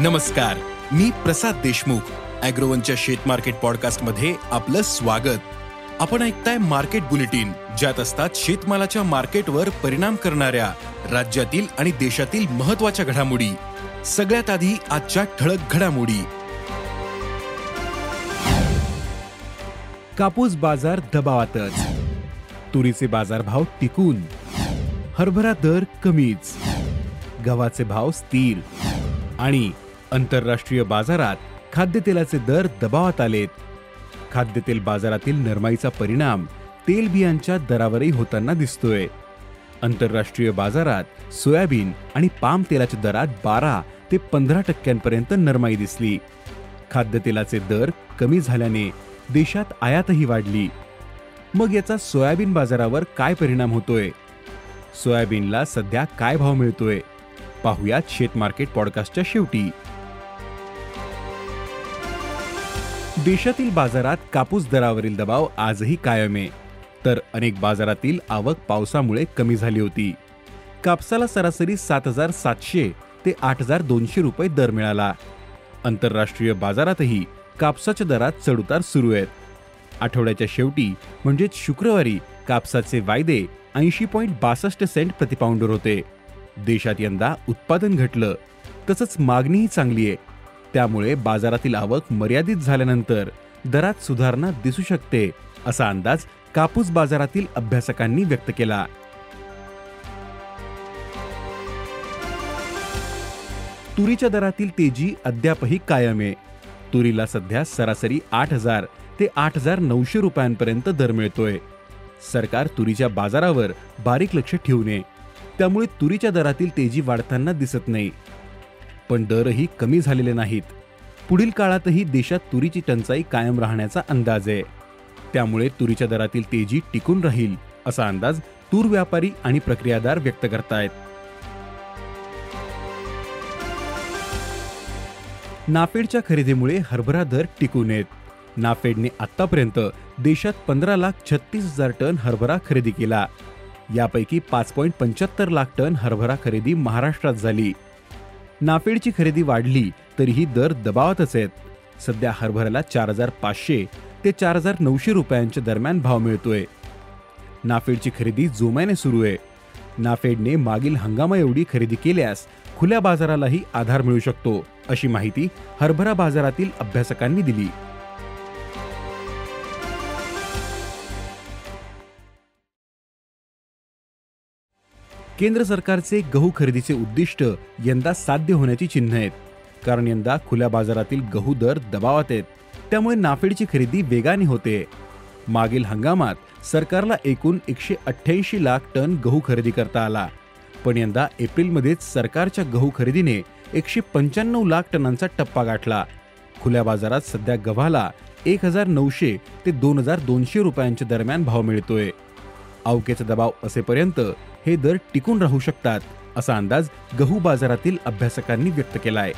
नमस्कार मी प्रसाद देशमुख अॅग्रोवनच्या शेत मार्केट पॉडकास्टमध्ये आपलं स्वागत. आपण ऐकताय मार्केट बुलेटिन ज्यात असतात शेतमालाच्या मार्केटवर परिणाम करणाऱ्या राज्यातील आणि देशातील महत्त्वाच्या घडामोडी. सगळ्यात आधी आजच्या ठळक घडामोडी. कापूस बाजार दबावातच. तुरीचे बाजारभाव टिकून. हरभरा दर कमीच. गव्हाचे भाव स्थिर. आणि आंतरराष्ट्रीय बाजारात खाद्यतेलाचे दर दबावात आलेत. खाद्यतेल बाजारातील नरमाईचा परिणाम तेलबियांच्या दरावरही होताना दिसतोय. आंतरराष्ट्रीय बाजारात सोयाबीन आणि पाम तेलाच्या दरात बारा ते पंधरा टक्क्यांपर्यंत नरमाई दिसली. खाद्यतेलाचे दर कमी झाल्याने देशात आयातही वाढली. मग याचा सोयाबीन बाजारावर काय परिणाम होतोय? सोयाबीनला सध्या काय भाव मिळतोय? पाहुयात शेत मार्केट पॉडकास्टच्या शेवटी. देशातील बाजारात कापूस दरावरील दबाव आजही कायम आहे. तर अनेक बाजारातील आवक पावसामुळे कमी झाली होती. कापसाला सरासरी सात हजार सातशे ते आठ हजार दोनशे रुपये दर मिळाला. आंतरराष्ट्रीय बाजारातही कापसाच्या दरात चढउतार सुरू आहेत. आठवड्याच्या शेवटी म्हणजेच शुक्रवारी कापसाचे वायदे ऐंशी पॉईंट बासष्ट सेंट प्रतिपाऊंडर होते. देशात यंदा उत्पादन घटलं. तसंच मागणीही चांगली आहे. त्यामुळे बाजारातील आवक मर्यादित झाल्यानंतर दरात सुधारणा दिसू शकते असा अंदाज कापूस बाजारातील अभ्यासकांनी व्यक्त केला. तुरीच्या दरातील तेजी अद्यापही कायम आहे. तुरीला सध्या सरासरी आठ हजार ते आठ हजार नऊशे रुपयांपर्यंत दर मिळतोय. सरकार तुरीच्या बाजारावर बारीक लक्ष ठेवू नये. त्यामुळे तुरीच्या दरातील तेजी वाढताना दिसत नाही. पण दरही कमी झालेले नाहीत. पुढील काळातही देशात तुरीची टंचाई कायम राहण्याचा अंदाज आहे. त्यामुळे तुरीच्या दरातील तेजी टिकून राहील असा अंदाज तूर व्यापारी आणि प्रक्रियादार व्यक्त करतायत. नाफेडच्या खरेदीमुळे हरभरा दर टिकून येत नाफेडने आतापर्यंत देशात पंधरा लाख छत्तीस हजार टन हरभरा खरेदी केला. यापैकी पाच पॉईंट पंच्याहत्तर लाख टन हरभरा खरेदी महाराष्ट्रात झाली. नाफेडची खरेदी वाढली तरीही दर दबावातच आहेत. सध्या हरभऱ्याला चार हजार पाचशे ते चार हजार नऊशे रुपयांच्या दरम्यान भाव मिळतोय. नाफेडची खरेदी जोमाने सुरू आहे. नाफेडने मागील हंगामा एवढी खरेदी केल्यास खुल्या बाजारालाही आधार मिळू शकतो अशी माहिती हरभरा बाजारातील अभ्यासकांनी दिली. केंद्र सरकारचे गहू खरेदीचे उद्दिष्ट यंदा साध्य होण्याची चिन्ह आहेत. कारण यंदा खुल्या बाजारातील गहू दर दबावात आहेत. त्यामुळे नाफेडची खरेदी वेगाने होते. मागील हंगामात सरकारला एकूण एकशे अठ्ठ्याऐंशी लाख टन गहू खरेदी करता आला. पण यंदा एप्रिलमध्येच सरकारच्या गहू खरेदीने एकशे पंच्याण्णव लाख टनांचा टप्पा गाठला. खुल्या बाजारात सध्या गव्हाला एक हजार नऊशे ते दोन हजार दोनशे रुपयांच्या दरम्यान भाव मिळतोय. अवकेचा दबाव असेपर्यंत हे दर टिकून राहू शकतात असा अंदाज गहू बाजारातील अभ्यासकांनी व्यक्त केला आहे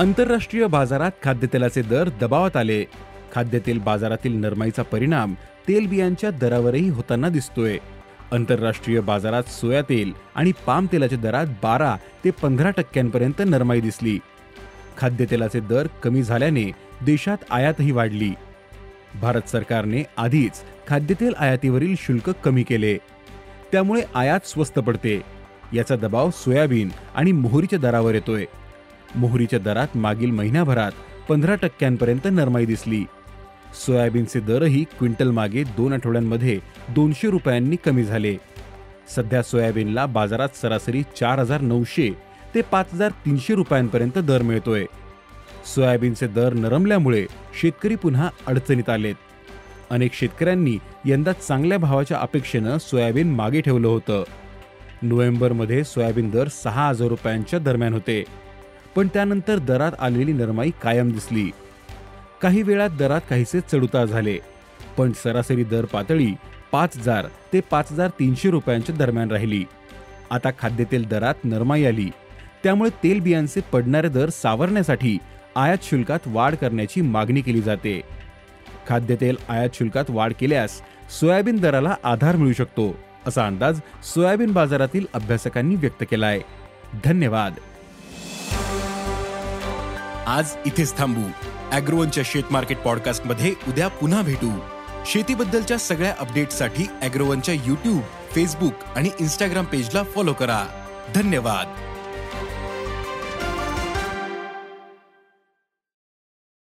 आंतरराष्ट्रीय बाजारात खाद्यतेलाचे दर दबावात आले. खाद्यतेल बाजारातील नरमाईचा परिणाम तेलबियांच्या दरावरही होताना दिसतोय. आंतरराष्ट्रीय बाजारात सोया तेल आणि पाम तेलाच्या दरात बारा ते पंधरा टक्क्यांपर्यंत नरमाई दिसली. खाद्यतेलाचे दर कमी झाल्याने देशात आयातही वाढली. भारत सरकारने आधीच खाद्यतेल आयातीवरील शुल्क कमी केले. त्यामुळे आयात स्वस्त पडते. याचा दबाव सोयाबीन आणि मोहरीच्या दरावर येतोय. मोहरीच्या दरात मागील महिन्याभरात पंधरा टक्क्यांपर्यंत नरमाई दिसली. सोयाबीनचे दरही क्विंटल मागे दोन आठवड्यांमध्ये दोनशे रुपयांनी कमी झाले. सध्या सोयाबीनला बाजारात सरासरी चार हजार नऊशे ते पाच हजार तीनशे रुपयांपर्यंत दर मिळतोय. सोयाबीनचे दर नरमल्यामुळे शेतकरी पुन्हा अडचणीत आलेत. अनेक शेतकऱ्यांनी यंदा चांगल्या भावाच्या अपेक्षेनं सोयाबीन मागे ठेवलं होतं. नोव्हेंबरमध्ये सोयाबीन दर सहा हजार रुपयांच्या दरम्यान होते. पण त्यानंतर दरात आलेली नरमाई कायम दिसली. काही वेळात दरात काहीसे चढउतार झाले. पण सरासरी दर पातळी पाच हजार ते पाच हजार तीनशे रुपयांच्या दरम्यान राहिली. आता खाद्यतेल दरात नरमाई आली. त्यामुळे तेल बियांचे पडणारे दर सावरण्यासाठी आयात शुल्कात वाढ करण्याची मागणी केली जाते. खाद्यतेल आयात शुल्कात वाढ केल्यास सोयाबीन दराला आधार मिळू शकतो असा अंदाज सोयाबीन बाजारातील अभ्यासकांनी व्यक्त केला आहे धन्यवाद. आज इथेच थांबू. अॅग्रोवनच्या शेत मार्केट पॉडकास्टमध्ये उद्या पुन्हा भेटू. शेतीबद्दलच्या सगळ्या अपडेट्ससाठी अॅग्रोवनच्या युट्यूब फेसबुक आणि इंस्टाग्राम पेजला फॉलो करा. धन्यवाद.